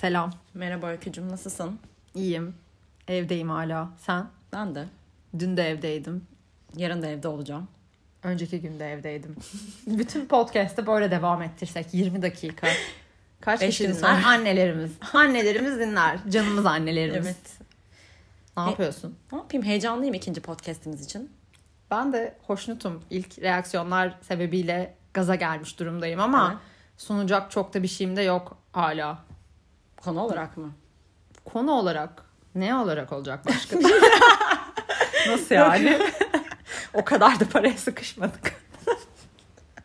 Selam. Merhaba Öykücüm nasılsın? İyiyim. Evdeyim hala. Sen? Ben de. Dün de evdeydim. Yarın da evde olacağım. Önceki gün de evdeydim. Bütün podcast'ı böyle devam ettirsek 20 dakika. Kaç Beş kişi gün dinler? sonra. Annelerimiz. Annelerimiz dinler. Canımız annelerimiz. Evet. Ne yapıyorsun? Ne yapayım heyecanlıyım ikinci podcastimiz için. Ben de hoşnutum. İlk reaksiyonlar sebebiyle gaza gelmiş durumdayım ama Evet. sunacak çok da bir şeyim de yok hala. Konu olarak mı? Konu olarak ne olarak olacak başka? Nasıl yani? o kadar da paraya sıkışmadık.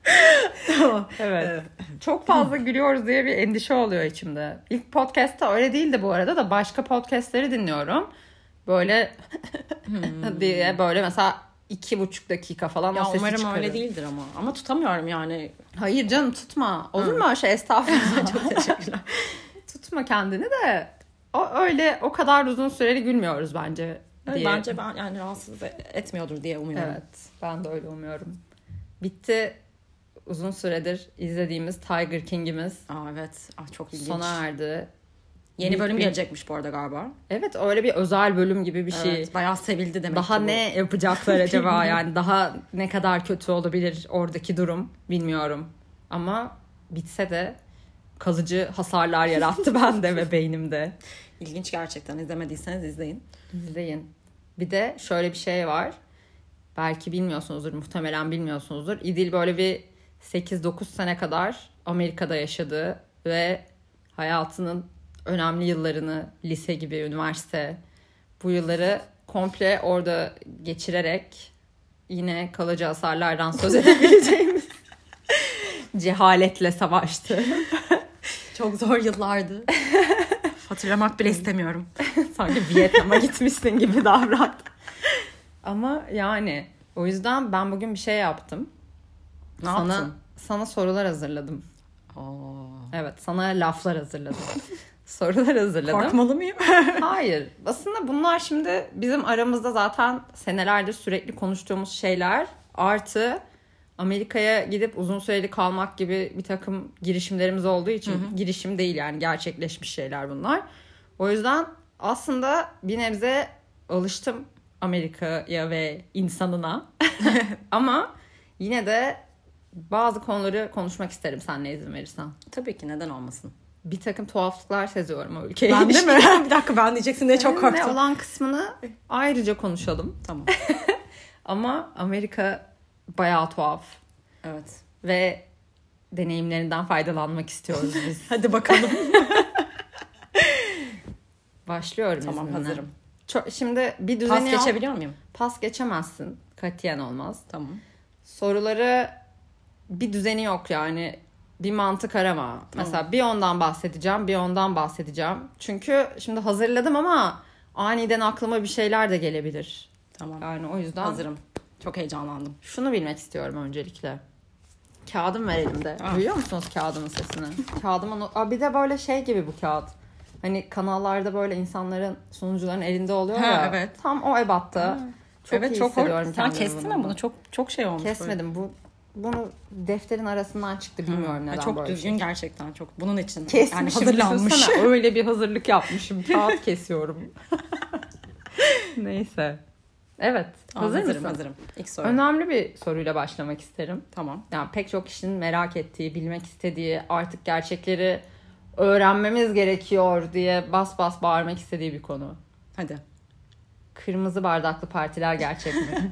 evet. Çok fazla gülüyoruz diye bir endişe oluyor içimde. İlk podcast'ta öyle değildi bu arada da başka podcast'leri dinliyorum. Böyle diye böyle mesela iki buçuk dakika falan Ya o sesi umarım çıkarıyor. öyle değildir ama. Ama tutamıyorum yani. Hayır canım tutma. Olur mu öyle şey? Estağfurullah. Çok teşekkürler. Tutma kendini de. O öyle o kadar uzun süreli gülmüyoruz bence. diye. Bence ben yani rahatsız etmiyordur diye umuyorum. Evet. Ben de öyle umuyorum. Bitti uzun süredir izlediğimiz Tiger King'imiz Aa, evet. Ah, çok ilginç. sona erdi. Yeni Büyük bölüm bir- gelecekmiş bu arada galiba. Evet öyle bir özel bölüm gibi bir şey. Evet, bayağı sevildi demek Daha ki ne yapacaklar acaba yani daha ne kadar kötü olabilir oradaki durum bilmiyorum. Ama bitse de kalıcı hasarlar yarattı bende ve beynimde. İlginç gerçekten. İzlemediyseniz izleyin. İzleyin. Bir de şöyle bir şey var. Belki bilmiyorsunuzdur, muhtemelen bilmiyorsunuzdur. İdil böyle bir 8-9 sene kadar Amerika'da yaşadı ve hayatının önemli yıllarını lise gibi, üniversite bu yılları komple orada geçirerek yine kalıcı hasarlardan söz edebileceğimiz cehaletle savaştı. Çok zor yıllardı. Hatırlamak bile istemiyorum. Sanki Vietnam'a gitmişsin gibi davrandı. Ama yani o yüzden ben bugün bir şey yaptım. Ne sana, yaptın? Sana sorular hazırladım. Oo. Evet sana laflar hazırladım. sorular hazırladım. Korkmalı mıyım? Hayır. Aslında bunlar şimdi bizim aramızda zaten senelerdir sürekli konuştuğumuz şeyler. Artı Amerika'ya gidip uzun süreli kalmak gibi bir takım girişimlerimiz olduğu için girişim değil yani gerçekleşmiş şeyler bunlar. O yüzden aslında bir nebze alıştım Amerika'ya ve insanına. Ama yine de bazı konuları konuşmak isterim seninle izin verirsen. Tabii ki neden olmasın. Bir takım tuhaflıklar seziyorum o ülkeye. Ben de mi? bir dakika ben diyeceksin diye çok korktum. olan kısmını ayrıca konuşalım. Tamam. Ama Amerika bayağı tuhaf Evet. ve deneyimlerinden faydalanmak istiyoruz biz. Hadi bakalım. Başlıyorum tamam izninle. hazırım. Çok, şimdi bir Pas düzeni yok. geçebiliyor muyum? Pas geçemezsin. Katiyen olmaz. Tamam. Soruları bir düzeni yok yani. Bir mantık arama. Mesela bir ondan bahsedeceğim, bir ondan bahsedeceğim. Çünkü şimdi hazırladım ama aniden aklıma bir şeyler de gelebilir. Tamam. Yani o yüzden Hazırım. Çok heyecanlandım. Şunu bilmek istiyorum öncelikle. Kağıdım var elimde. Ah. Duyuyor musunuz kağıdımın sesini? Kağıdımın Aa, bir de böyle şey gibi bu kağıt. Hani kanallarda böyle insanların sunucuların elinde oluyor Ha, ya. evet. Tam o ebatta. Çok evet iyi çok hissediyorum Sen kestin mi bunu? Çok çok şey olmuş. böyle. Kesmedim. Bu bunu defterin arasından çıktı bilmiyorum Ha, neden çok böyle bir düzgün şey. gerçekten çok bunun için. Kesmişim yani hazırlanmış. Öyle bir hazırlık yapmışım. Kağıt kesiyorum. Neyse. Evet. Tamam, hazır hazırım mısın? hazırım. İlk soru. Önemli bir soruyla başlamak isterim. Tamam. Yani pek çok kişinin merak ettiği, bilmek istediği, artık gerçekleri öğrenmemiz gerekiyor diye bas bas bağırmak istediği bir konu. Hadi. Kırmızı bardaklı partiler gerçek mi?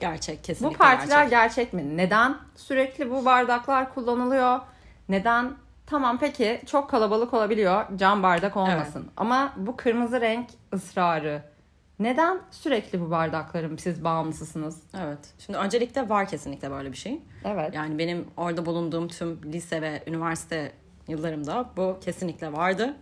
Gerçek bu kesinlikle partiler gerçek. gerçek mi? Neden sürekli bu bardaklar kullanılıyor? Neden? Tamam peki çok kalabalık olabiliyor. Cam bardak olmasın. Ama bu kırmızı renk ısrarı. Neden sürekli bu bardakların siz bağımlısısınız? Evet. Şimdi öncelikle var kesinlikle böyle bir şey. Evet. Yani benim orada bulunduğum tüm lise ve üniversite yıllarımda bu kesinlikle vardı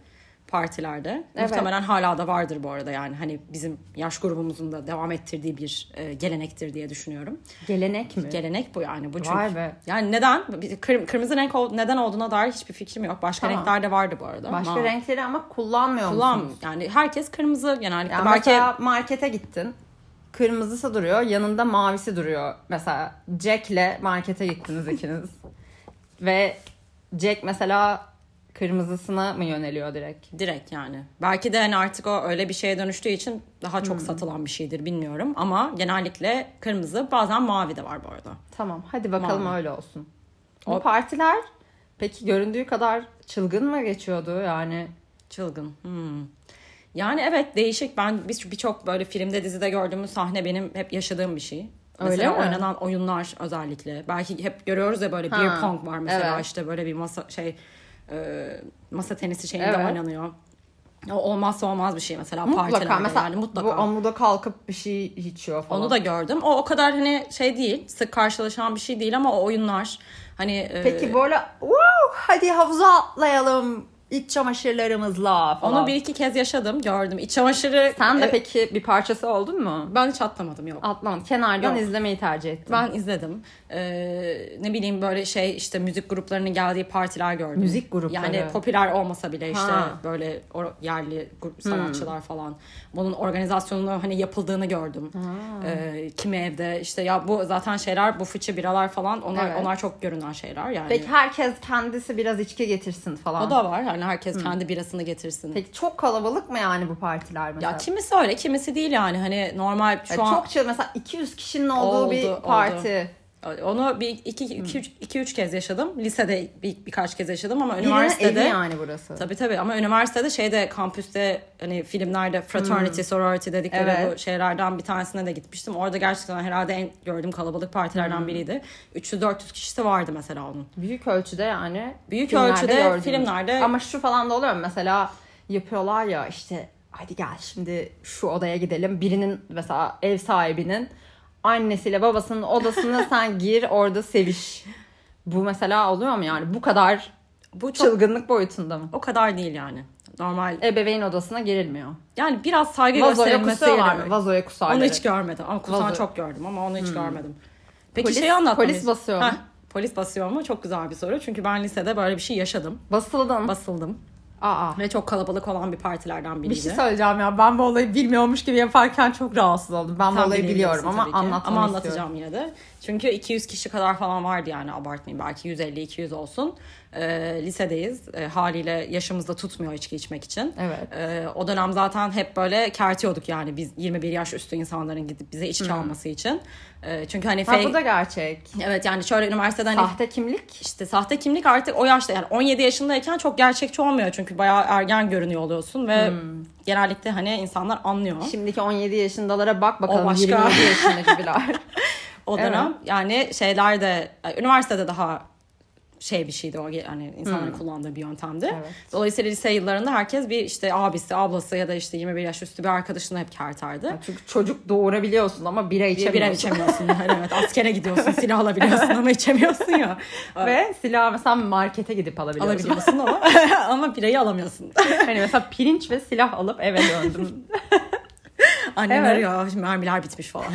partilerde. Evet. Muhtemelen hala da vardır bu arada yani hani bizim yaş grubumuzun da devam ettirdiği bir e, gelenektir diye düşünüyorum. Gelenek mi? Gelenek bu yani bu çünkü. Vay be. Yani neden? Kır- kırmızı renk ol- neden olduğuna dair hiçbir fikrim yok. Başka Tamam. renkler de vardı bu arada. Başka ama renkleri ama kullanmıyor kullan musunuz? yani herkes kırmızı genellikle. Yani Belki mesela markete gittin. Kırmızısı duruyor. Yanında mavisi duruyor. Mesela Jack'le markete gittiniz ikiniz. Ve Jack mesela kırmızısına mı yöneliyor direkt? Direkt yani. Belki de hani artık o öyle bir şeye dönüştüğü için daha çok satılan bir şeydir bilmiyorum. Ama genellikle kırmızı bazen mavi de var bu arada. Tamam hadi bakalım Mavi. öyle olsun. Bu O- partiler peki göründüğü kadar çılgın mı geçiyordu yani? Çılgın. Hmm. Yani evet değişik. Ben bir- birçok böyle filmde dizide gördüğümüz sahne benim hep yaşadığım bir şey. Öyle mesela mi? oynanan oyunlar özellikle. Belki hep görüyoruz ya böyle Ha, beer pong var mesela evet. işte böyle bir masa şey e, masa tenisi şeyinde Evet. oynanıyor. O olmazsa olmaz bir şey mesela Mutlaka partilerde mesela yani mutlaka. bu amuda kalkıp bir şey içiyor falan. Onu da gördüm. O o kadar hani şey değil. Sık karşılaşan bir şey değil ama o oyunlar hani e, Peki böyle wow, hadi havuza atlayalım iç çamaşırlarımızla falan. onu bir iki kez yaşadım, gördüm. İç çamaşırı Sen de e, peki bir parçası oldun mu? ben hiç atlamadım yok. Atlamadın. Kenardan Yok. izlemeyi tercih ettin. Ben izledim. Ee, ne bileyim böyle şey işte müzik gruplarının geldiği partiler gördüm. Müzik grupları. Yani popüler olmasa bile işte Ha. böyle yerli grup, sanatçılar falan. Bunun organizasyonunun hani yapıldığını gördüm. Ee, kimi evde işte ya bu zaten şeyler bu fıçı biralar falan onlar Evet. onlar çok görünen şeyler yani. Peki herkes kendisi biraz içki getirsin falan. o da var. Hani herkes kendi birasını getirsin. Peki çok kalabalık mı yani bu partiler mesela? Ya kimisi öyle, kimisi değil yani. Hani normal şu Ya an çok çıl mesela 200 kişinin olduğu Oldu, bir oldu. Onu bir iki, iki, üç, iki üç kez yaşadım. Lisede bir, birkaç kez yaşadım ama Birinin üniversitede evi yani burası. Tabii tabii ama üniversitede şeyde kampüste hani filmlerde fraternity, sorority dedikleri Evet. bu şeylerden bir tanesine de gitmiştim. Orada gerçekten herhalde en gördüğüm kalabalık partilerden biriydi. 300-400 kişisi vardı mesela onun. Büyük ölçüde yani. Büyük filmlerde ölçüde gördüğümüz. filmlerde- Ama şu falan da oluyor? Mesela yapıyorlar ya işte hadi gel şimdi şu odaya gidelim. Birinin mesela ev sahibinin annesiyle babasının odasına sen gir orada seviş. Bu mesela oluyor mu yani? Bu kadar Bu çok çılgınlık boyutunda mı? o kadar değil yani. Normal. Ebeveyn odasına girilmiyor. Yani biraz saygı Vazoya mı? gerekiyor. Vazoya kusarlar. Onu hiç görmedim. Ama kusan Vazo- çok gördüm ama onu hiç görmedim. Peki Polis- şeyi anlatmamı polis basıyor mu? Heh, Polis basıyor mu? Çok güzel bir soru. Çünkü ben lisede böyle bir şey yaşadım. Basıldın. Basıldım. Aa. Ve çok kalabalık olan bir partilerden Bir biriydi. şey söyleyeceğim ya. Ben bu olayı bilmiyormuş gibi yaparken çok rahatsız oldum. Ben bu Tam olayı biliyorum ama anlatmanı Ama istiyorum. anlatacağım yine de. Çünkü 200 kişi kadar falan vardı yani abartmayayım. Belki 150-200 olsun. Ee, lisedeyiz. Ee, haliyle yaşımızda tutmuyor içki içmek için. Evet. Ee, o dönem zaten hep böyle kertiyorduk yani biz 21 yaş üstü insanların gidip bize içki alması için. Ee, çünkü hani Ha, fake... bu da gerçek. Evet yani şöyle üniversiteden Sahte kimlik. işte sahte kimlik artık o yaşta yani 17 yaşındayken çok gerçekçi olmuyor çünkü bayağı ergen görünüyor oluyorsun ve Hmm. genellikle hani insanlar anlıyor. Şimdiki 17 yaşındalara bak bakalım O başka. 27 yaşındakiler. O dönem yani şeyler de üniversitede daha şey bir şeydi o yani insanların kullandığı bir yöntemdi. Hmm. Evet. Dolayısıyla lise yıllarında herkes bir işte abisi, ablası ya da işte 21 yaş üstü bir arkadaşını hep kerterdi. Çünkü çocuk doğurabiliyorsun ama bira Bir içemiyorsun. bira içemiyorsun. Yani evet askere gidiyorsun, silah alabiliyorsun ama içemiyorsun ya. Ve silah mesela markete gidip alabiliyorsun. Alabiliyorsun ama ama birayı alamıyorsun. hani mesela pirinç ve silah alıp eve döndüm. Annem Evet. arıyor "Şimdi mermiler bitmiş falan.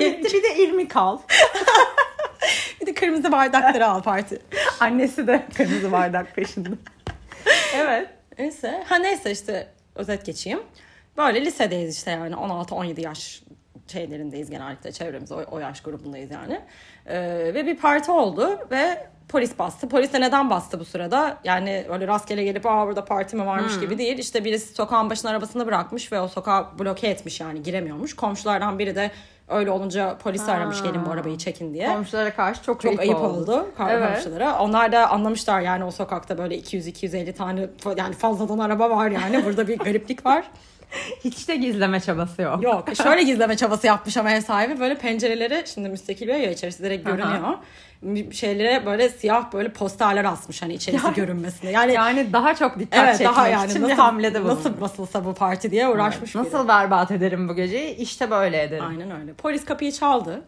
Bitti bir de irmik al. De kırmızı bardakları al parti. Annesi de kırmızı bardak peşinde. evet. Neyse. Ha neyse işte özet geçeyim. Böyle lisedeyiz işte yani 16-17 yaş şeylerindeyiz genellikle çevremiz o, o yaş grubundayız yani. Ee, ve bir parti oldu ve polis bastı. Polis de neden bastı bu sırada? Yani öyle rastgele gelip aa burada parti mi varmış gibi değil. İşte birisi sokağın başına arabasını bırakmış ve o sokağı bloke etmiş yani giremiyormuş. Komşulardan biri de öyle olunca polisi aramış gelin bu arabayı çekin diye. Komşulara karşı çok, Çok ayıp oldu, kar- Evet. komşulara. Onlar da anlamışlar yani o sokakta böyle 200-250 tane yani fazladan araba var yani. Burada bir gariplik var. Hiç de gizleme çabası yok. Yok şöyle gizleme çabası yapmış ama ev sahibi böyle pencereleri şimdi müstakil bir ya içerisi direkt görünüyor. Şeylere böyle siyah böyle posterler asmış hani içerisi görünmesine. Yani, Yani daha çok dikkat evet çekmek daha yani için nasıl, bir hamlede bulundu. nasıl basılsa bu parti diye uğraşmış biri. Nasıl berbat ederim bu geceyi? İşte böyle ederim. Aynen öyle. Polis kapıyı çaldı.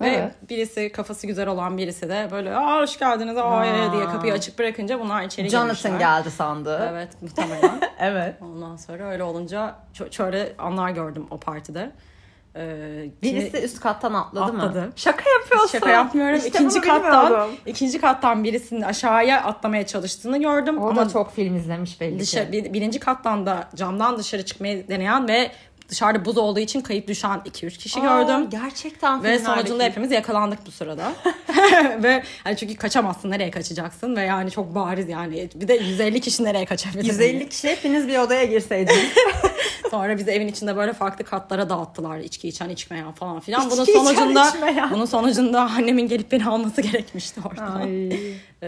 Ve Evet. birisi kafası güzel olan birisi de böyle aa hoş geldiniz aa ee" diye kapıyı açık bırakınca bunlar içeri Jonathan girmişler. geldi sandı. Evet muhtemelen. evet. Ondan sonra öyle olunca şöyle anlar gördüm o partide. Ee, Birisi kimi- üst kattan atladı, mı? Atladı. Şaka yapıyorsun. Şaka yapmıyorum. İşte ikinci kattan bilmiyordum. ikinci kattan birisinin aşağıya atlamaya çalıştığını gördüm O ama da çok film izlemiş belli dışarı, ki. bir- birinci kattan da camdan dışarı çıkmayı deneyen ve dışarıda buz olduğu için kayıp düşen 2-3 kişi Aa, gördüm. Gerçekten Ve sonucunda hepimiz yakalandık bu sırada. ve yani çünkü kaçamazsın nereye kaçacaksın ve yani çok bariz yani. Bir de 150 kişi nereye kaçabilir? 150 kişi hepiniz bir odaya girseydiniz. Sonra bizi evin içinde böyle farklı katlara dağıttılar. içki içen içmeyen falan filan. İçki bunun içen, sonucunda içmeyen. bunun sonucunda annemin gelip beni alması gerekmişti orada.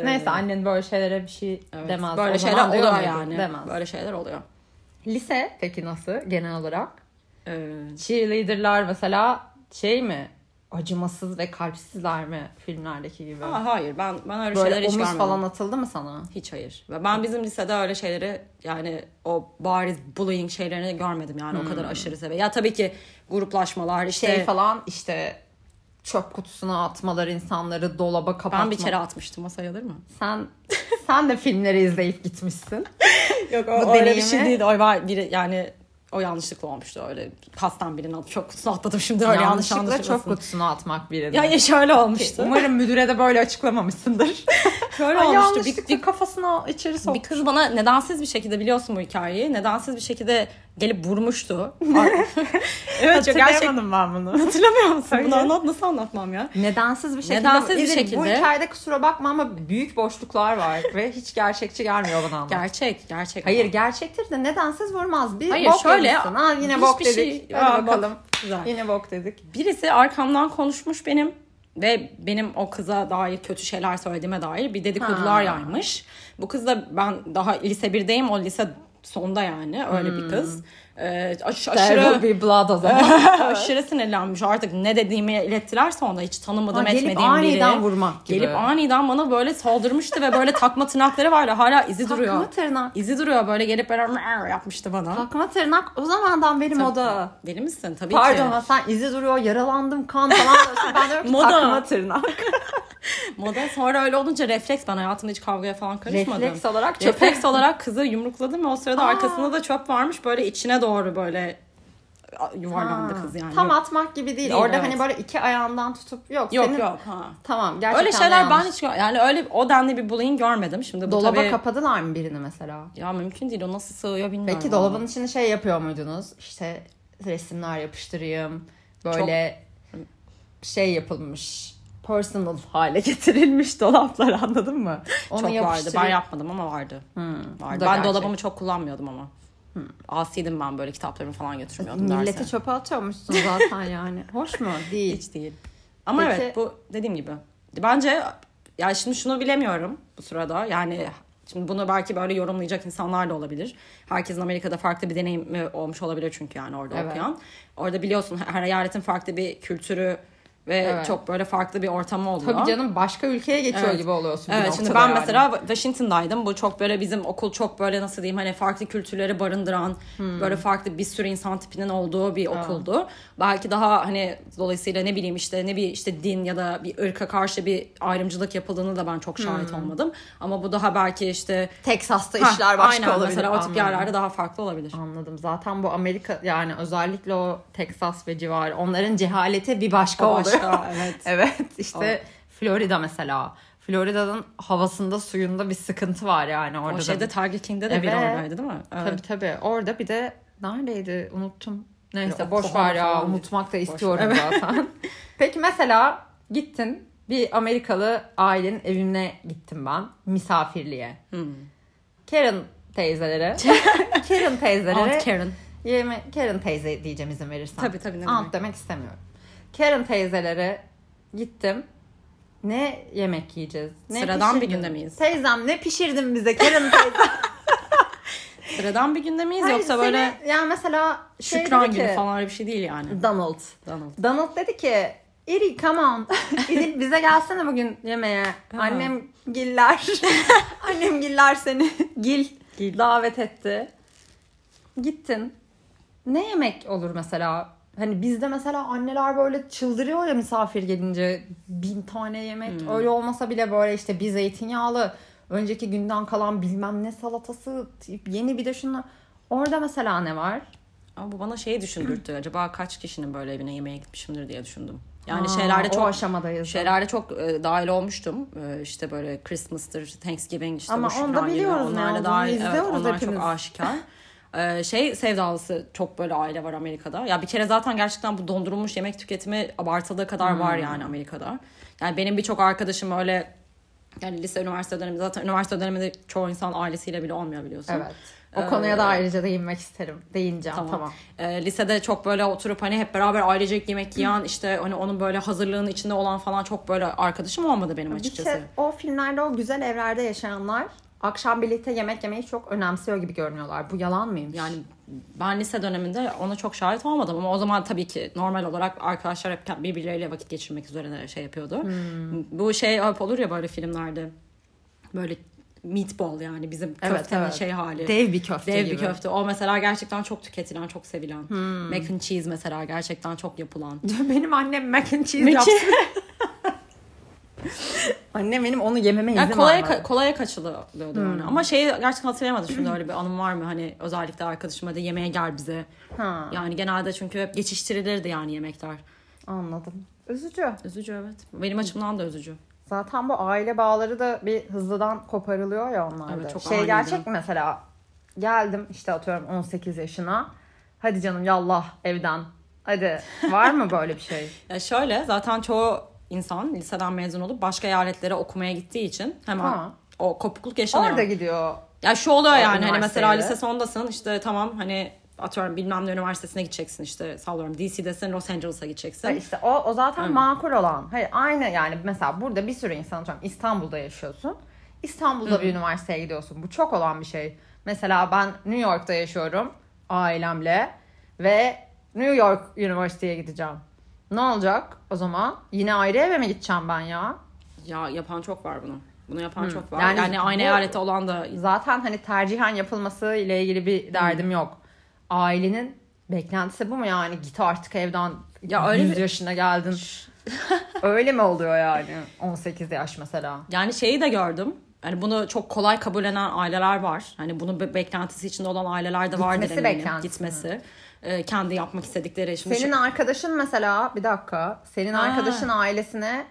Neyse annen böyle şeylere bir şey Evet, demez. Böyle O şeyler oluyor yani. Demez. Böyle şeyler oluyor. Lise peki nasıl genel olarak? Ee, Cheerleader'lar mesela şey mi? Acımasız ve kalpsizler mi filmlerdeki gibi? Aa, hayır ben ben öyle şeyler Böyle hiç omuz görmedim. falan atıldı mı sana? Hiç hayır. Ve ben bizim lisede öyle şeyleri yani o bariz bullying şeylerini görmedim yani o kadar aşırı seviye. Ya tabii ki gruplaşmalar işte Şey falan işte çöp kutusuna atmalar insanları dolaba kapatma. ben bir kere atmıştım o sayılır mı? Sen sen de filmleri izleyip gitmişsin. Yok Bu o öyle bir deneyimi- şey değil. O var biri yani o yanlışlıkla olmuştu öyle. Kasten birinin atıp çok kutusuna atladım şimdi öyle yanlış Yanlışlıkla anlaşılmasın. çöp kutusuna atmak birini. Ya, ya şöyle olmuştu. Umarım müdüre de böyle açıklamamışsındır. Şöyle Ay, olmuştu. Bir, bir, kafasına içeri sok. bir kız bana nedensiz bir şekilde biliyorsun bu hikayeyi. Nedensiz bir şekilde gelip vurmuştu. evet çok gerçek. Hatırlayamadım ben bunu. Hatırlamıyor musun? Hayır. Bunu anlat, nasıl anlatmam ya? Nedensiz bir şekilde. Nedensiz bir İzin, Bu şekilde. hikayede kusura bakma ama büyük boşluklar var ve hiç gerçekçi gelmiyor bana. Gerçek, gerçek. Hayır ama. gerçektir de nedensiz vurmaz. Bir Hayır, bok şöyle, yemişsin. Ha, yine bok dedik. şey- Hadi Aa, bak, bakalım. güzel. Yine bok dedik. Birisi arkamdan konuşmuş benim ve benim o kıza dair kötü şeyler söylediğime dair bir dedikodular Ha. yaymış. Bu kız da ben daha lise 1'deyim o lise sonda yani öyle bir kız. Ee, aş- There aşırı be blood o zaman. aşırı sinirlenmiş artık ne dediğimi ilettiler sonra hiç tanımadığım Ha, gelip etmediğim biri. aniden vurmak gibi. Gelip aniden bana böyle saldırmıştı ve böyle takma tırnakları vardı hala izi duruyor. Takma tırnak. İzi duruyor böyle gelip böyle yapmıştı bana. Takma tırnak o zamandan benim o da. Deli misin? Tabii Pardon ki. ama sen izi duruyor yaralandım kan falan. ben diyorum ki Moda. takma tırnak. Moda sonra öyle olunca refleks ben hayatımda hiç kavgaya falan karışmadım. Refleks olarak çöpe. Refleks olarak kızı yumrukladım ve o sırada Aa. arkasında da çöp varmış böyle içine doğru böyle yuvarlandı Ha, kız yani. Tam Yok. atmak gibi değil. Değil, Orada evet. hani böyle iki ayağından tutup yok. Yok senin... yok. Ha. Tamam gerçekten Öyle şeyler ben hiç yani öyle o denli bir bullying görmedim. Şimdi bu Dolaba tabii kapadılar mı birini mesela? ya mümkün değil o nasıl sığıyor bilmiyorum. Peki dolabın içine şey yapıyor muydunuz? İşte resimler yapıştırayım. Böyle şey yapılmış. Personal hale getirilmiş dolaplar anladın mı? Onu çok vardı. Ben yapmadım ama vardı. Hmm, vardı. Ben gerçek. dolabımı çok kullanmıyordum ama. Asiydim ben böyle kitaplarımı falan götürmüyordum Millete derse. çöpe atıyormuşsun zaten yani. Hoş mu? Değil. Hiç değil. Ama Peki- evet bu dediğim gibi. Bence ya şimdi şunu bilemiyorum bu sırada. Yani şimdi bunu belki böyle yorumlayacak insanlar da olabilir. Herkesin Amerika'da farklı bir deneyimi olmuş olabilir çünkü yani orada Evet. okuyan. Orada biliyorsun her eyaletin farklı bir kültürü ve Evet. çok böyle farklı bir ortamı oluyor. Tabii canım başka ülkeye geçiyor Evet. gibi oluyorsun. Evet şimdi ben yani. mesela Washington'daydım. Bu çok böyle bizim okul çok böyle nasıl diyeyim hani farklı kültürleri barındıran Hmm. böyle farklı bir sürü insan tipinin olduğu bir okuldu. Belki daha hani dolayısıyla ne bileyim işte ne bir işte din ya da bir ırka karşı bir ayrımcılık yapıldığını da ben çok şahit Hmm. olmadım. Ama bu daha belki işte Texas'ta Ha, işler başka aynen, olabilir. Mesela o tip Anladım. yerlerde daha farklı olabilir. Anladım. Zaten bu Amerika yani özellikle o Texas ve civarı onların cehaleti bir başka O oluyor. başka evet. evet işte Florida mesela. Florida'nın havasında suyunda bir sıkıntı var yani orada. O şeyde Tiger King'de de Evet. oradaydı değil mi? Evet. Tabii tabii. Orada bir de neredeydi unuttum. Neyse Ya, boş ver ya unutmak da Boş istiyorum ver. zaten. Peki mesela gittin bir Amerikalı ailenin evine gittim ben misafirliğe. Hmm. Karen teyzelere. Karen teyzelere. Aunt Karen. Yeme, Karen teyze diyeceğim izin verirsen. Tabii, tabii, ne Aunt demek. demek istemiyorum. Karen teyzelere gittim. Ne yemek yiyeceğiz? Ne Sıradan bir pişirdin? günde miyiz? Teyzem ne pişirdin bize Karen teyze? Sıradan bir günde miyiz Hayır, yoksa seni- böyle yani mesela şey şükran günü ki, falan öyle bir şey değil yani. Donald. Donald. Donald dedi ki Eri come on. Eri, bize gelsene bugün yemeğe. Annem giller. Annem giller seni gil, davet etti. Gittin. Ne yemek olur mesela? Hani bizde mesela anneler böyle çıldırıyor ya misafir gelince bin tane yemek. Öyle olmasa bile böyle işte bir zeytinyağlı önceki günden kalan bilmem ne salatası yeni bir de şunu. Orada mesela ne var? Ama bu bana şeyi düşündürttü. Acaba kaç kişinin böyle evine yemeğe gitmişimdir diye düşündüm. Yani Aa, şeylerde çok aşamadayız. şeylerde çok e, dahil olmuştum. E, işte böyle Christmas'tır, Thanksgiving işte Ama onu da biliyoruz ne Onlar da olduğunu, dahil. Evet, onlar hepimiz. çok aşikar. Ee, şey sevdalısı çok böyle aile var Amerika'da. Ya bir kere zaten gerçekten bu dondurulmuş yemek tüketimi abartıldığı kadar var Hmm. yani Amerika'da. Yani benim birçok arkadaşım öyle yani lise üniversite dönemi zaten üniversite döneminde çoğu insan ailesiyle bile olmuyor biliyorsun. Evet. O konuya da ayrıca değinmek isterim. Değineceğim tamam. Tamam. Ee, lisede çok böyle oturup hani hep beraber ailecek yemek yiyen işte hani onun böyle hazırlığının içinde olan falan çok böyle arkadaşım olmadı benim Bir açıkçası. şey, o filmlerde o güzel evlerde yaşayanlar akşam birlikte yemek yemeyi çok önemsiyor gibi görünüyorlar. Bu yalan mıymış? Yani ben lise döneminde ona çok şahit olmadım ama o zaman tabii ki normal olarak arkadaşlar hep birbirleriyle vakit geçirmek üzerine şey yapıyordu. Bu şey hep olur ya böyle filmlerde. Böyle meatball yani bizim Evet, köftenin evet. şey hali. Dev bir köfte Dev gibi. bir köfte. O mesela gerçekten çok tüketilen, çok sevilen. Mac and cheese mesela gerçekten çok yapılan. benim annem mac and cheese Mac- yapsın. annem benim onu yememe izin Yani kolaya, vermedi. ka- kolaya kaçılıyordu yani. Ama şeyi gerçekten hatırlayamadım şimdi öyle bir anım var mı? Hani özellikle arkadaşıma da yemeğe gel bize. Ha, Yani genelde çünkü hep geçiştirilirdi yani yemekler. anladım. Üzücü. Üzücü evet. Benim açımdan da üzücü. Zaten bu aile bağları da bir hızlıdan koparılıyor ya onlarda. Evet, çok şey aniden. gerçek mesela? Geldim işte atıyorum 18 yaşına. Hadi canım yallah evden. Hadi var mı böyle bir şey? Ya şöyle zaten çoğu insan liseden mezun olup başka eyaletlere okumaya gittiği için hemen Ha. o kopukluk yaşanıyor. Orada gidiyor. Ya şu oluyor yani hani üniversiteye mesela lise sondasın işte tamam hani atıyorum bilmem ne üniversitesine gideceksin işte sallıyorum DC'desin Los Angeles'a gideceksin. Hayır işte o, o zaten Aynen. makul olan. Hayır aynı yani mesela burada bir sürü insan atıyorum İstanbul'da yaşıyorsun. İstanbul'da bir üniversiteye gidiyorsun. Bu çok olan bir şey. Mesela ben New York'ta yaşıyorum ailemle ve New York Üniversitesi'ye gideceğim. Ne olacak o zaman? Yine ayrı eve mi gideceğim ben ya? Ya yapan çok var bunu. Bunu yapan çok var. Yani Yani, aynı eyalette olan da Zaten hani tercihen yapılması ile ilgili bir derdim yok. Ailenin beklentisi bu mu yani? Git artık evden Ya öyle 100 bir- yaşına geldin. öyle mi oluyor yani? 18 yaş mesela. Yani şeyi de gördüm. Hani bunu çok kolay kabullenen aileler var. Hani bunun be- beklentisi içinde olan aileler de vardır Gitmesi beklentisi Gitmesi. Ee, kendi yapmak istedikleri. Şimdi Senin şu- arkadaşın mesela bir dakika. Senin Ha. arkadaşın ailesine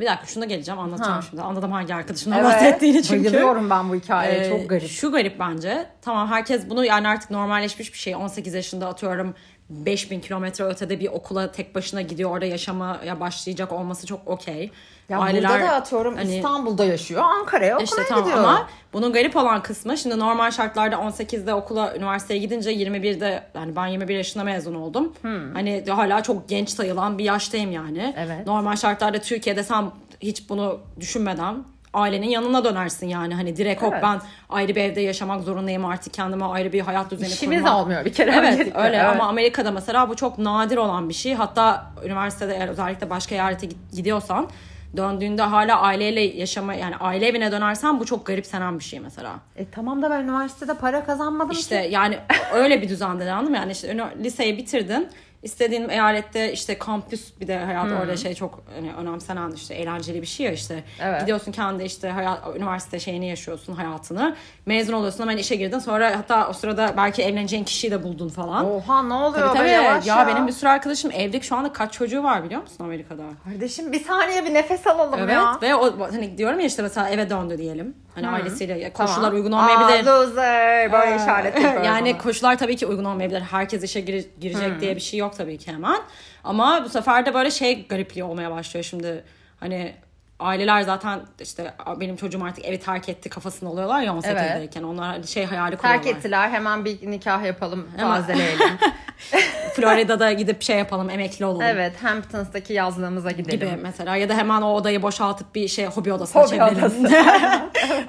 bir dakika şuna geleceğim anlatacağım Ha. şimdi. Anladım hangi arkadaşımdan bahsettiğini çünkü. Bayılıyorum ben bu hikayeye. Ee, çok garip. Şu garip bence. Tamam herkes bunu yani artık normalleşmiş bir şey. 18 yaşında atıyorum 5000 kilometre ötede bir okula tek başına gidiyor. Orada yaşamaya başlayacak olması çok okey. Ya burada da atıyorum hani- İstanbul'da yaşıyor. Ankara'ya okula İşte tamam gidiyor. ama bunun garip olan kısmı şimdi normal şartlarda 18'de okula üniversiteye gidince 21'de yani ben 21 yaşında mezun oldum. Hani hala çok genç sayılan bir yaştayım yani. Evet. Normal şartlarda Türkiye'de sen hiç bunu düşünmeden ailenin yanına dönersin yani hani direkt hop Evet. ben ayrı bir evde yaşamak zorundayım artık kendime ayrı bir hayat düzeni İşimiz kurmak. olmuyor bir kere. Evet öyle Evet. ama Amerika'da mesela bu çok nadir olan bir şey. Hatta üniversitede eğer özellikle başka eyalete gid- gidiyorsan döndüğünde hala aileyle yaşama yani aile evine dönersen bu çok garipsenen bir şey mesela. E tamam da ben üniversitede para kazanmadım İşte ki. yani öyle bir düzende anladın mı? Yani işte liseyi bitirdin. İstediğin eyalette işte kampüs bir de hayat orada şey çok hani önemsenen işte eğlenceli bir şey ya işte. Evet. Gidiyorsun kendi işte hayat, üniversite şeyini yaşıyorsun hayatını. Mezun oluyorsun hemen işe girdin. Sonra hatta o sırada belki evleneceğin kişiyi de buldun falan. Oha ne oluyor Tabii be tabii. yavaş ya, ya. benim bir sürü arkadaşım evlilik şu anda kaç çocuğu var biliyor musun Amerika'da? Kardeşim bir saniye bir nefes alalım Evet ya. ve o hani diyorum ya işte mesela eve döndü diyelim. Hani ailesiyle ya koşullar Tamam. uygun olmayabilir. Aa, loser. Böyle Aa, işaret yapıyorum yani koşullar tabii ki uygun olmayabilir. Herkes işe gire- girecek diye bir şey yok tabii ki hemen. Ama bu sefer de böyle şey garipliği olmaya başlıyor şimdi. Hani aileler zaten işte benim çocuğum artık evi terk etti kafasında oluyorlar ya 18'deyken. Onlar şey hayali kuruyorlar. Terk ettiler hemen bir nikah yapalım tazeleyelim. Florida'da gidip şey yapalım emekli olalım. evet Hamptons'taki yazlığımıza gidelim. gibi mesela ya da hemen o odayı boşaltıp bir şey hobi odasına Hobi çevirelim.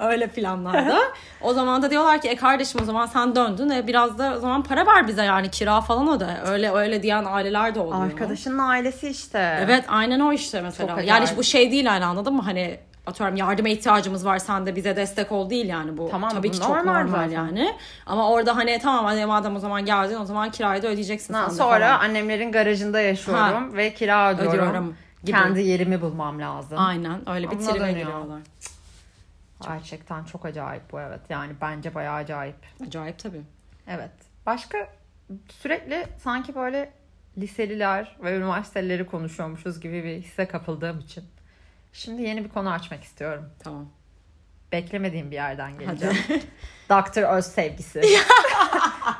Öyle planlarda. O zaman da diyorlar ki e kardeşim o zaman sen döndün e biraz da o zaman para ver bize yani kira falan o da. Öyle öyle diyen aileler de oluyor. Arkadaşının ailesi işte. Evet aynen o işte mesela. Çok Yani acayip. bu şey değil yani anladın mı? Hani atıyorum yardıma ihtiyacımız var sen de bize destek ol değil yani bu. Tamam, Tabii ki çok normal normal zaten. yani. Ama orada hani tamam hadi madem o zaman geldin o zaman kirayı da ödeyeceksin Ha, sonra falan. annemlerin garajında yaşıyorum ve kira ödüyorum. Ödüyorum gibi. Kendi yerimi bulmam lazım. Aynen öyle bir tribe giriyorlar. Gerçekten çok acayip bu evet. Yani bence bayağı acayip. Acayip tabii. Evet. Başka sürekli sanki böyle liseliler ve üniversiteleri konuşuyormuşuz gibi bir hisse kapıldığım için. Şimdi yeni bir konu açmak istiyorum. Tamam. Beklemediğim bir yerden geleceğim. Doktor Öz sevgisi.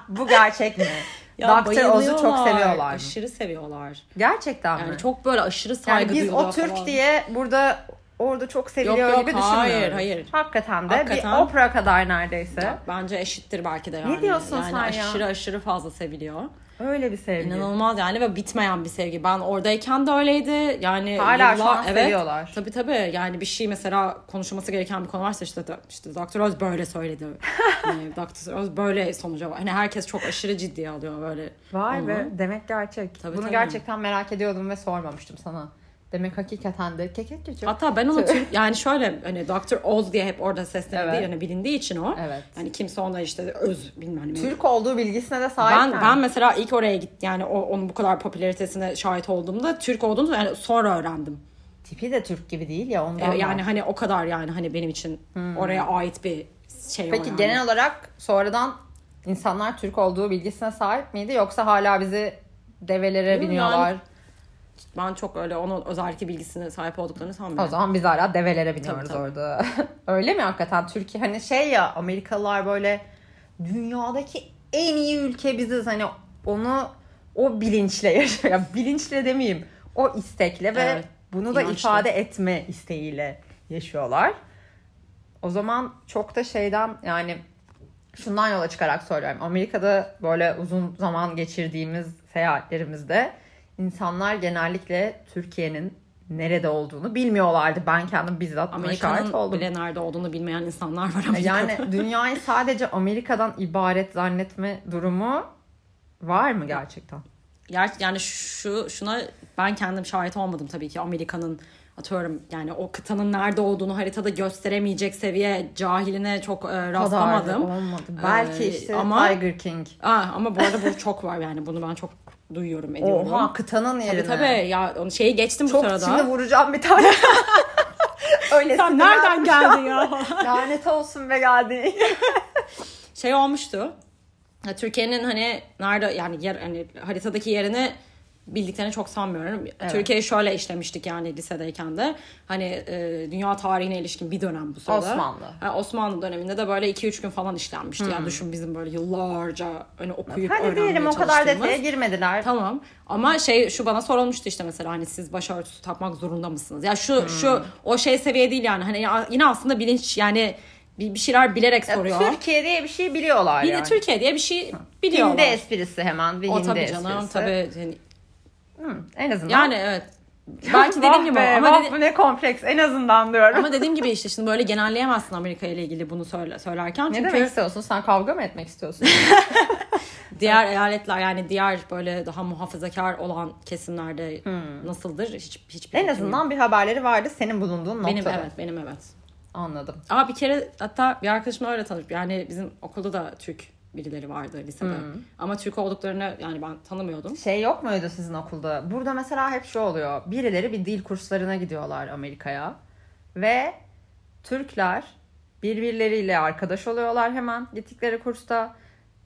Bu gerçek mi? Ya Dr. Oz'u çok seviyorlar? Aşırı seviyorlar. Gerçekten Yani mi? çok böyle aşırı saygı yani biz o Türk falan. diye burada orada çok seviliyor Yok, yok, gibi hayır, hayır. Hakikaten de Hakikaten. bir opera kadar neredeyse. Bence eşittir belki de yani. diyorsun yani sen ya? aşırı aşırı fazla seviliyor. Öyle bir sevgi. İnanılmaz yani ve bitmeyen bir sevgi. Ben oradayken de öyleydi. Yani Hala şu yıllar- an seviyorlar. Tabii tabii. Yani bir şey mesela konuşulması gereken bir konu varsa işte işte Dr. Oz böyle söyledi. yani Dr. Oz böyle sonuca var. Hani herkes çok aşırı ciddiye alıyor böyle. Vay onu. be demek gerçek. Tabii, Bunu tabii. gerçekten merak ediyordum ve sormamıştım sana. Demek hakikaten de keket geçiyor. Hatta ben onu Türk yani şöyle hani Dr. Oz diye hep orada seslenildiği Evet. yani bilindiği için o. Evet. Yani kimse ona işte öz bilmem ne. Türk olduğu bilgisine de sahip. Ben ben mesela ilk oraya git yani o, onun bu kadar popülaritesine şahit olduğumda Türk olduğunu yani sonra öğrendim. Tipi de Türk gibi değil ya Ee, ondan. yani da. hani o kadar yani hani benim için oraya ait bir şey Peki yani. genel olarak sonradan insanlar Türk olduğu bilgisine sahip miydi yoksa hala bizi develere Yani- biniyorlar? ben çok öyle onun özellikle bilgisine sahip olduklarını sanmıyorum. O zaman biz hala develere biniyoruz Tabii, tabii. orada. Öyle mi hakikaten Türkiye hani şey ya Amerikalılar böyle dünyadaki en iyi ülke biziz hani onu o bilinçle yaşıyor. Ya bilinçle demeyeyim. O istekle ve Evet, bunu da inançlı. ifade etme isteğiyle yaşıyorlar. O zaman çok da şeyden yani şundan yola çıkarak söylüyorum. Amerika'da böyle uzun zaman geçirdiğimiz seyahatlerimizde insanlar genellikle Türkiye'nin nerede olduğunu bilmiyorlardı. Ben kendim bizzat buna şahit Amerika'nın oldum. bile nerede olduğunu bilmeyen insanlar var Amerika'da. Yani dünyayı sadece Amerika'dan ibaret zannetme durumu var mı gerçekten? Ger- yani şu şuna ben kendim şahit olmadım tabii ki Amerika'nın atıyorum yani o kıtanın nerede olduğunu haritada gösteremeyecek seviye cahiline çok e, rastlamadım. Kadar da olmadı. Belki Ee, işte ama- Tiger King. Aa, ama bu arada bu çok var yani bunu ben çok duyuyorum ediyorum. Oha kıtanın yerine. Tabii tabii ya onu şeyi geçtim bu Çok sırada. şimdi vuracağım bir tane. Öyle Sen nereden geldin ya? Lanet olsun be geldi. şey olmuştu. Türkiye'nin hani nerede yani yer hani haritadaki yerini bildiklerini çok sanmıyorum. Türkiye'yi şöyle işlemiştik yani lisedeyken de. Hani e, dünya tarihine ilişkin bir dönem bu sırada. Osmanlı. Ha, Osmanlı döneminde de böyle 2-3 gün falan işlenmişti. Yani düşün bizim böyle yıllarca hani okuyup Hadi öğrenmeye diyelim o kadar detaya girmediler. Tamam ama şey şu bana sorulmuştu işte mesela hani siz başörtüsü takmak zorunda mısınız? Ya şu şu o şey seviye değil yani hani ya- yine aslında bilinç yani bir, bir şeyler bilerek soruyor. Türkiye diye bir şey biliyorlar Bir de yani. Türkiye diye bir şey biliyorlar. Hindi esprisi hemen. Bir o tabii canım esprisi. tabii. Yani, Hı, en azından. yani evet. Belki dediğim gibi be, ama, dedi- bu ne kompleks en azından diyorum. ama dediğim gibi işte şimdi böyle genelleyemezsin Amerika ile ilgili bunu söyle, söylerken. ne Çünkü demek istiyorsun? Sen kavga mı etmek istiyorsun? diğer eyaletler yani diğer böyle daha muhafazakar olan kesimlerde nasıldır hiç hiçbir en yok. azından bir haberleri vardı senin bulunduğun noktada. benim evet benim evet. Anladım. Ama bir kere hatta bir arkadaşımla öyle tanıştık. Yani bizim okulda da Türk birileri vardı lisede. Ama Türk olduklarını yani ben tanımıyordum. Şey yok muydu sizin okulda? Burada mesela hep şu oluyor. Birileri bir dil kurslarına gidiyorlar Amerika'ya. Ve Türkler birbirleriyle arkadaş oluyorlar hemen gittikleri kursta.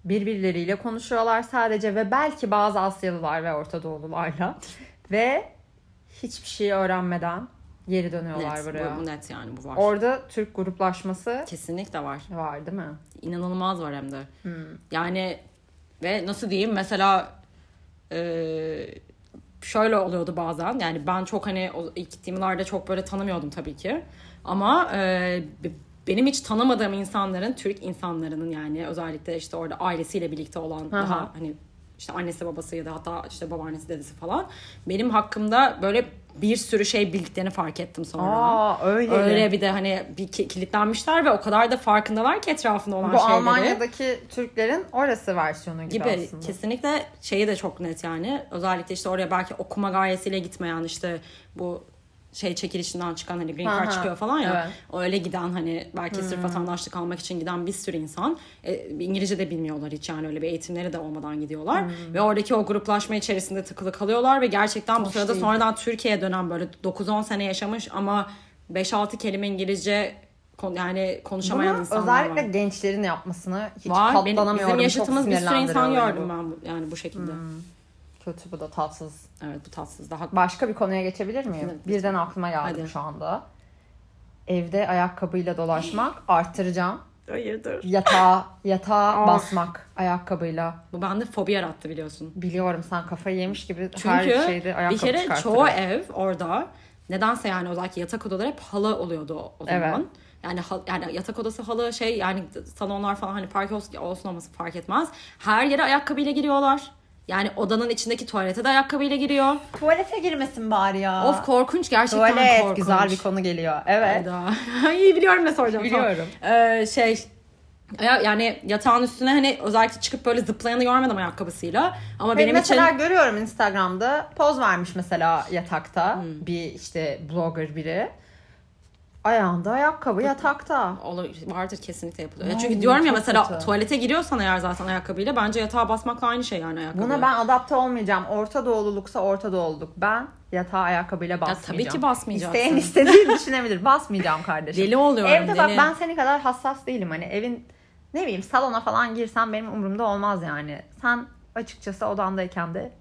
Birbirleriyle konuşuyorlar sadece ve belki bazı Asyalılar ve Orta Doğulularla. ve hiçbir şey öğrenmeden geri dönüyorlar Net, buraya. bu, net yani bu var. Orada Türk gruplaşması Kesinlikle var. var değil mi? İnanılmaz var hem de. Yani ve nasıl diyeyim mesela e, şöyle oluyordu bazen. Yani ben çok hani o ilk yıllarda çok böyle tanımıyordum tabii ki. Ama e, benim hiç tanımadığım insanların, Türk insanlarının yani özellikle işte orada ailesiyle birlikte olan Aha. daha hani işte annesi babası ya da hatta işte babaannesi dedesi falan benim hakkımda böyle bir sürü şey bildiklerini fark ettim sonra. Aa öyle. Öyle bir de hani bir ki- kilitlenmişler ve o kadar da farkındalar ki etrafında olan Bu şeyleri. Almanya'daki Türklerin orası versiyonu gibi, gibi aslında. kesinlikle şeyi de çok net yani. Özellikle işte oraya belki okuma gayesiyle gitmeyen işte bu şey çekilişinden çıkan hani green card çıkıyor falan ya. evet. Öyle giden hani belki sırf vatandaşlık almak için giden bir sürü insan e, İngilizce de bilmiyorlar hiç yani öyle bir eğitimleri de olmadan gidiyorlar. Ve oradaki o gruplaşma içerisinde tıkılı kalıyorlar ve gerçekten bu sırada değil. sonradan Türkiye'ye dönen böyle 9-10 sene yaşamış ama 5-6 kelime İngilizce yani konuşamayan Bunu insanlar özellikle var. gençlerin yapmasını hiç Var. Benim, katlanamıyorum. bizim yaşadığımız Çok bir sürü insan gördüm bu. ben bu, yani bu şekilde. Kötü bu da tatsız. Evet bu tatsız. Daha Başka bir konuya geçebilir miyim? Evet, Birden aklıma geldi Hadi. şu anda. Evde ayakkabıyla dolaşmak arttıracağım. Hayırdır? Yatağa, yatağa Of. basmak ayakkabıyla. Bu bende fobi yarattı biliyorsun. Biliyorum sen kafayı yemiş gibi Çünkü her şeyde ayakkabı bir kere çoğu ev orada nedense yani özellikle yatak odaları hep halı oluyordu o- o zaman. Evet. Yani yani yatak odası halı şey yani salonlar falan hani park olsun, olsun olması fark etmez. Her yere ayakkabıyla giriyorlar. Yani odanın içindeki tuvalete de ayakkabıyla giriyor. Tuvalete girmesin bari ya. Of korkunç gerçekten Tuvalet korkunç. güzel bir konu geliyor. Evet. İyi biliyorum ne soracağım. Biliyorum. Tamam. Ee, şey ya- yani yatağın üstüne hani özellikle çıkıp böyle zıplayanı görmedim ayakkabısıyla. Ama Benim benim mesela için görüyorum Instagram'da poz vermiş mesela yatakta Hmm. bir işte blogger biri. Ayağında ayakkabı yatakta. Olur, vardır kesinlikle yapılıyor. Ya çünkü diyorum ya mesela kötü. tuvalete giriyorsan eğer zaten ayakkabıyla bence yatağa basmakla aynı şey yani ayakkabı. Buna ben adapte olmayacağım. Orta Doğululuksa Orta Doğululuk. Ben yatağa ayakkabıyla basmayacağım. tabii ki basmayacaksın. İsteyen istediğini düşünebilir. Basmayacağım kardeşim. Deli oluyorum, Evde bak deli. ben senin kadar hassas değilim. Hani evin ne bileyim salona falan girsen benim umurumda olmaz yani. Sen açıkçası odandayken de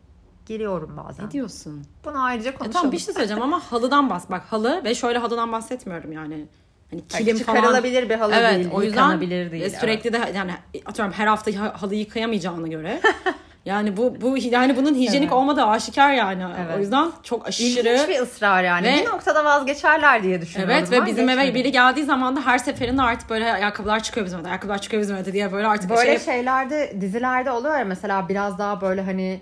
giriyorum bazen. Ne diyorsun? Bunu ayrıca E konuşalım. tamam bir şey söyleyeceğim ama halıdan bas. Bak halı ve şöyle halıdan bahsetmiyorum yani. Hani kilim falan. çıkarılabilir bir halı evet, değil, o yüzden yıkanabilir değil, e, sürekli de yani atıyorum her hafta ha- halı yıkayamayacağına göre. yani bu bu yani bunun hijyenik Evet. olmadığı aşikar yani. Evet. O yüzden çok aşırı İlginç bir ısrar yani. Ve- bir noktada vazgeçerler diye düşünüyorum. Evet ve bizim eve biri geldiği zaman da her seferinde artık böyle ayakkabılar çıkıyor bizim evde. Ayakkabılar çıkıyor bizim evde diye böyle artık Böyle şey şeylerde dizilerde oluyor ya mesela biraz daha böyle hani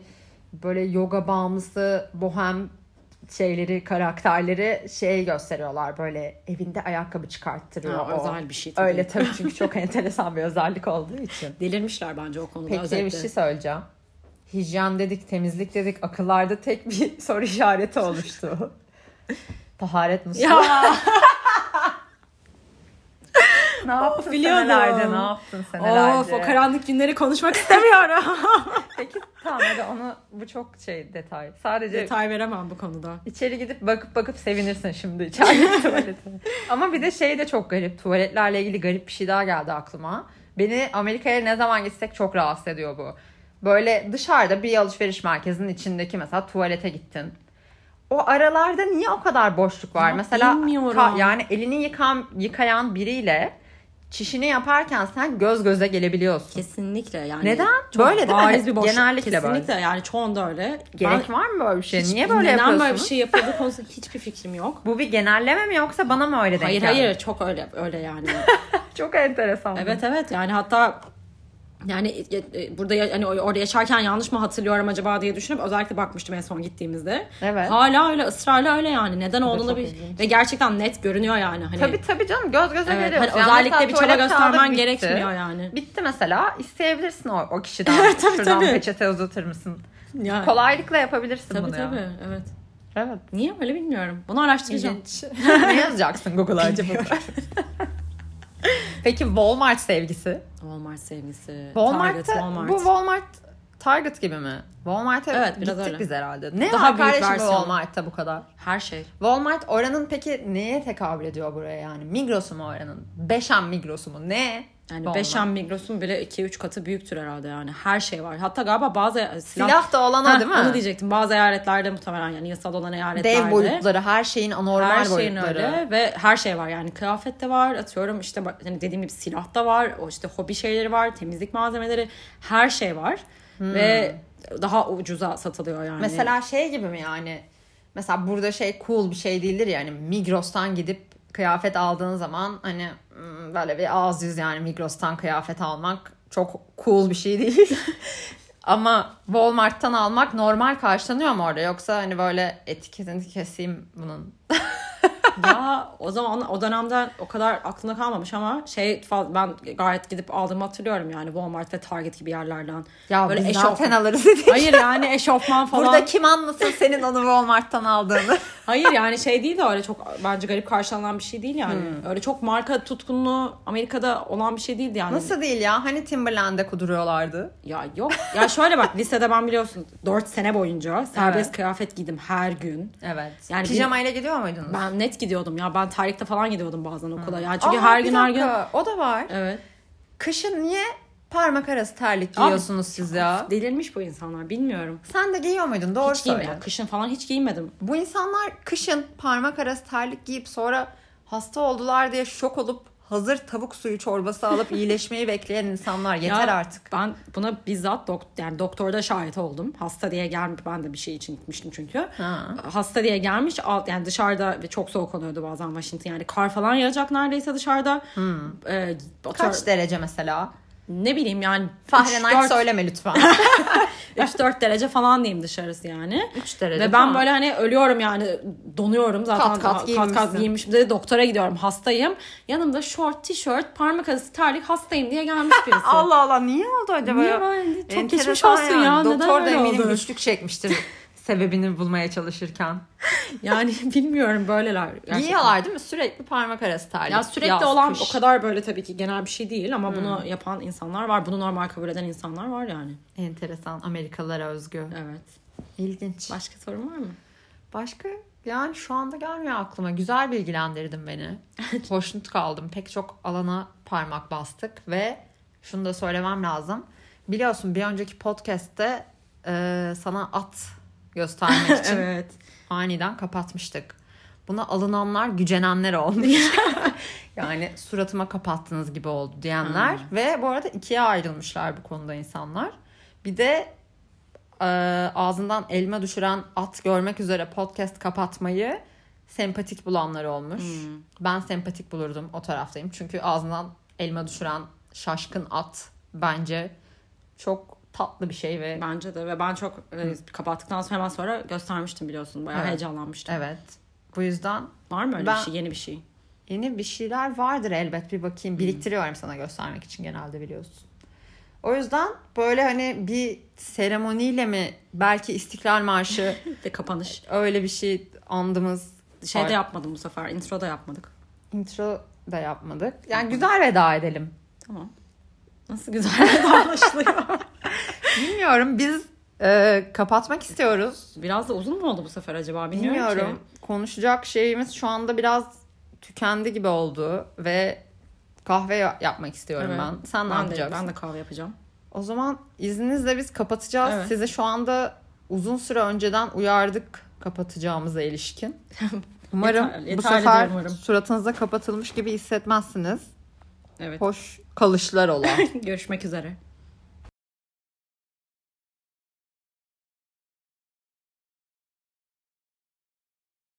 böyle yoga bağımlısı bohem şeyleri karakterleri şey gösteriyorlar böyle evinde ayakkabı çıkarttırıyor Ha, o. özel bir şey tabii. Öyle tabii çünkü çok enteresan bir özellik olduğu için. delirmişler bence o konuda Peki özellikle. bir şey söyleyeceğim. Hijyen dedik, temizlik dedik. Akıllarda tek bir soru işareti oluştu. Taharet musluğu. Ya ne yaptın biliyordum. senelerde? Ne yaptın senelerde? of o karanlık günleri konuşmak istemiyorum. Peki tamam hadi onu bu çok şey detay. Sadece Detay veremem bu konuda. içeri gidip bakıp bakıp sevinirsin şimdi içeride tuvalete. Ama bir de şey de çok garip. Tuvaletlerle ilgili garip bir şey daha geldi aklıma. Beni Amerika'ya ne zaman gitsek çok rahatsız ediyor bu. Böyle dışarıda bir alışveriş merkezinin içindeki mesela tuvalete gittin. O aralarda niye o kadar boşluk var? Ya mesela bilmiyorum. ka- yani elini yıkan, yıkayan biriyle çişini yaparken sen göz göze gelebiliyorsun. Kesinlikle yani. Neden? Çok Böyle değil mi? bariz bir boşluk. Genellikle Kesinlikle yani çoğunda öyle. Gerek Ben var mı böyle bir şey? hiç- Niye böyle neden yapıyorsunuz? böyle bir şey yapıldığı konusunda hiçbir fikrim yok. Bu bir genelleme mi yoksa bana mı öyle denk Hayır geldi? hayır çok öyle öyle yani. Çok enteresan. evet evet yani hatta yani e, e, burada ya- hani orada yaşarken yanlış mı hatırlıyorum acaba diye düşünüp özellikle bakmıştım en son gittiğimizde. Evet. Hala öyle ısrarla öyle yani. Neden olduğunu bir ilginç. ve gerçekten net görünüyor yani. Hani, Tabii tabii canım göz göze Evet, geliyorsun. hani Yani özellikle bir çaba göstermen bitti. gerekmiyor yani. Bitti mesela isteyebilirsin o, o kişiden. tabii, Şuradan tabii. peçete uzatır mısın? Yani, Kolaylıkla yapabilirsin tabii bunu tabii ya. evet. Evet. Niye öyle bilmiyorum. Bunu araştıracağım. ne yazacaksın Google'a acaba? Peki Walmart sevgisi? Walmart sevgisi. Walmart'ta Target, Walmart. bu Walmart Target gibi mi? Walmart'a Evet, biraz gittik öyle. biz herhalde. Ne Daha var kardeşim versiyon. Walmart'ta bu kadar? Her şey. Walmart oranın peki neye tekabül ediyor buraya yani? Migros'u mu oranın? Beşam Migros'u mu? Ne? Yani Walmart. Beşen Migros'un bile 2-3 katı büyüktür herhalde yani. Her şey var. Hatta galiba bazı silah, Silah da olan o Ha, değil mi? Onu diyecektim. Bazı eyaletlerde muhtemelen yani yasal olan eyaletlerde. Dev boyutları, her şeyin anormal her şeyin boyutları. öyle ve her şey var yani kıyafet de var atıyorum işte hani dediğim gibi silah da var o işte hobi şeyleri var temizlik malzemeleri her şey var ve daha ucuza satılıyor yani. Hmm. Mesela şey gibi mi yani? Mesela burada şey cool bir şey değildir yani Migros'tan gidip kıyafet aldığın zaman hani hmm, böyle bir ağız yüz yani Migros'tan kıyafet almak çok cool bir şey değil. Ama Walmart'tan almak normal karşılanıyor mu orada? Yoksa hani böyle etiketini keseyim bunun. ya o zaman o dönemde o kadar aklımda kalmamış ama şey ben gayet gidip aldığımı hatırlıyorum yani Walmart ve Target gibi yerlerden. Ya Böyle biz eşofman. zaten alırız dedik. Hayır yani eşofman falan. Burada kim anlasın senin onu Walmart'tan aldığını? Hayır yani şey değil de öyle çok bence garip karşılanan bir şey değil yani. Öyle çok marka tutkunluğu Amerika'da olan bir şey değildi yani. Nasıl değil ya? Hani Timberland'e kuduruyorlardı. Ya yok. Ya şöyle bak lisede ben biliyorsun 4 sene boyunca serbest Evet. kıyafet giydim her gün. Evet. Yani Pijamayla gidiyor muydunuz? Ben net gidiyordum ya. Ben tarihte falan gidiyordum bazen okula. Yani çünkü Aa, her gün her gün. O da var. Evet. Kışın niye parmak arası terlik giyiyorsunuz siz ya? Delirmiş bu insanlar bilmiyorum. Sen de giyiyor muydun? Doğru Hiç söyle. Kışın falan hiç giymedim. Bu insanlar kışın parmak arası terlik giyip sonra hasta oldular diye şok olup hazır tavuk suyu çorbası alıp iyileşmeyi bekleyen insanlar yeter Ya, artık. Ben buna bizzat dok yani doktorda şahit oldum. Hasta diye gelmiş. Ben de bir şey için gitmiştim çünkü. Ha. Hasta diye gelmiş. Alt, yani dışarıda ve çok soğuk oluyordu bazen Washington. Yani kar falan yağacak neredeyse dışarıda. Ee, Hmm. Kaç derece mesela? Ne bileyim yani Fahrenheit söyleme lütfen. 3-4 derece falan diyeyim dışarısı yani. 3 derece Ve ben falan. böyle hani ölüyorum yani donuyorum zaten. Kat kat kat, kat. Bir de doktora gidiyorum hastayım. Yanımda short tişört parmak arası terlik hastayım diye gelmiş birisi. Allah Allah niye oldu acaba? Niye böyle? Çok geçmiş olsun yani. ya. Neden Doktor da öyle eminim oldu? güçlük çekmiştir sebebini bulmaya çalışırken. Yani bilmiyorum böyleler. gerçekten. Giyiyorlar değil mi? Sürekli parmak arası terlik. Ya sürekli Yaz, olan kış. o kadar böyle tabii ki genel bir şey değil ama bunu yapan insanlar var. Bunu normal kabul eden insanlar var yani. Enteresan. Amerikalılara özgü. Evet. İlginç. Başka sorun var mı? Başka yani şu anda gelmiyor aklıma. Güzel bilgilendirdin beni. Hoşnut kaldım. Pek çok alana parmak bastık ve şunu da söylemem lazım. Biliyorsun bir önceki podcast'te e, sana at göstermek için evet. Aniden kapatmıştık. Buna alınanlar gücenenler olmuş. yani suratıma kapattınız gibi oldu diyenler. Ve bu arada ikiye ayrılmışlar bu konuda insanlar. Bir de e, ağzından elma düşüren at görmek üzere podcast kapatmayı sempatik bulanlar olmuş. Ben sempatik bulurdum o taraftayım. Çünkü ağzından elma düşüren şaşkın at bence çok tatlı bir şey ve Bence de ve ben çok e, kapattıktan sonra hemen sonra göstermiştim biliyorsun. Bayağı Evet. heyecanlanmıştım. evet. Bu yüzden Var mı öyle Ben- bir şey? Yeni bir şey. Yeni bir şeyler vardır elbet bir bakayım. Biriktiriyorum sana göstermek için genelde biliyorsun. O yüzden böyle hani bir seremoniyle mi belki İstiklal Marşı Ve kapanış. öyle bir şey andığımız Şey var. de yapmadım bu sefer. Intro da yapmadık. intro da yapmadık. Yani güzel veda edelim. Tamam. Nasıl güzel anlaşılıyor. Bilmiyorum biz e, kapatmak istiyoruz. Biraz da uzun mu oldu bu sefer acaba bilmiyorum, Bilmiyorum. Konuşacak şeyimiz şu anda biraz tükendi gibi oldu ve kahve ya- yapmak istiyorum Evet. ben. Sen ne Ben de, yapacaksın? ben de kahve yapacağım. O zaman izninizle biz kapatacağız. Evet. Sizi şu anda uzun süre önceden uyardık kapatacağımıza ilişkin. Umarım Yeter- bu yeterli sefer diyorum umarım. suratınızda kapatılmış gibi hissetmezsiniz. Evet. Hoş kalışlar ola. Görüşmek üzere.